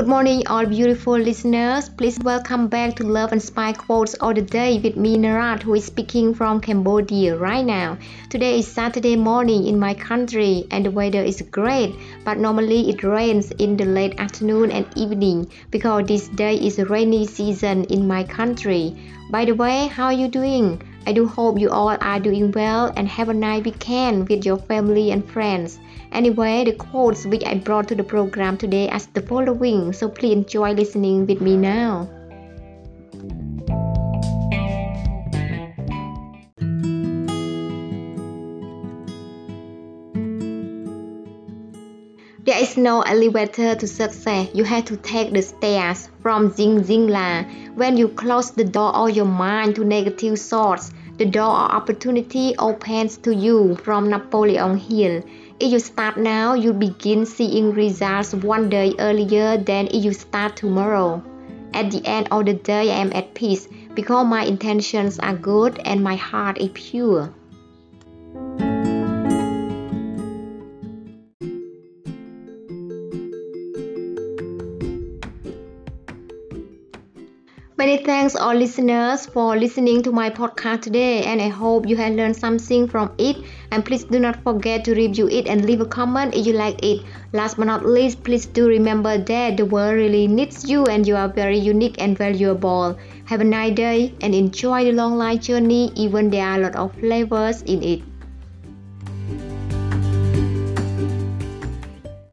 Good morning, all beautiful listeners. Please welcome back to Love and Spy Quotes all the day with me, Narat, who is speaking from Cambodia right now. Today is Saturday morning in my country, and the weather is great. But normally it rains in the late afternoon and evening because this day is rainy season in my country. By the way, how are you doing? I do hope you all are doing well and have a nice weekend with your family and friends. Anyway, the quotes which I brought to the program today are the following, so please enjoy listening with me now. There is no elevator to success. You have to take the stairs from Zig Ziglar. When you close the door of your mind to negative thoughts, the door of opportunity opens to you from Napoleon Hill. If you start now, you begin seeing results one day earlier than if you start tomorrow. At the end of the day, I am at peace because my intentions are good and my heart is pure. Many thanks all listeners for listening to my podcast today and I hope you have learned something from it and please do not forget to review it and leave a comment if you like it. Last but not least, please do remember that the world really needs you and you are very unique and valuable. Have a nice day and enjoy the long life journey even there are a lot of flavors in it.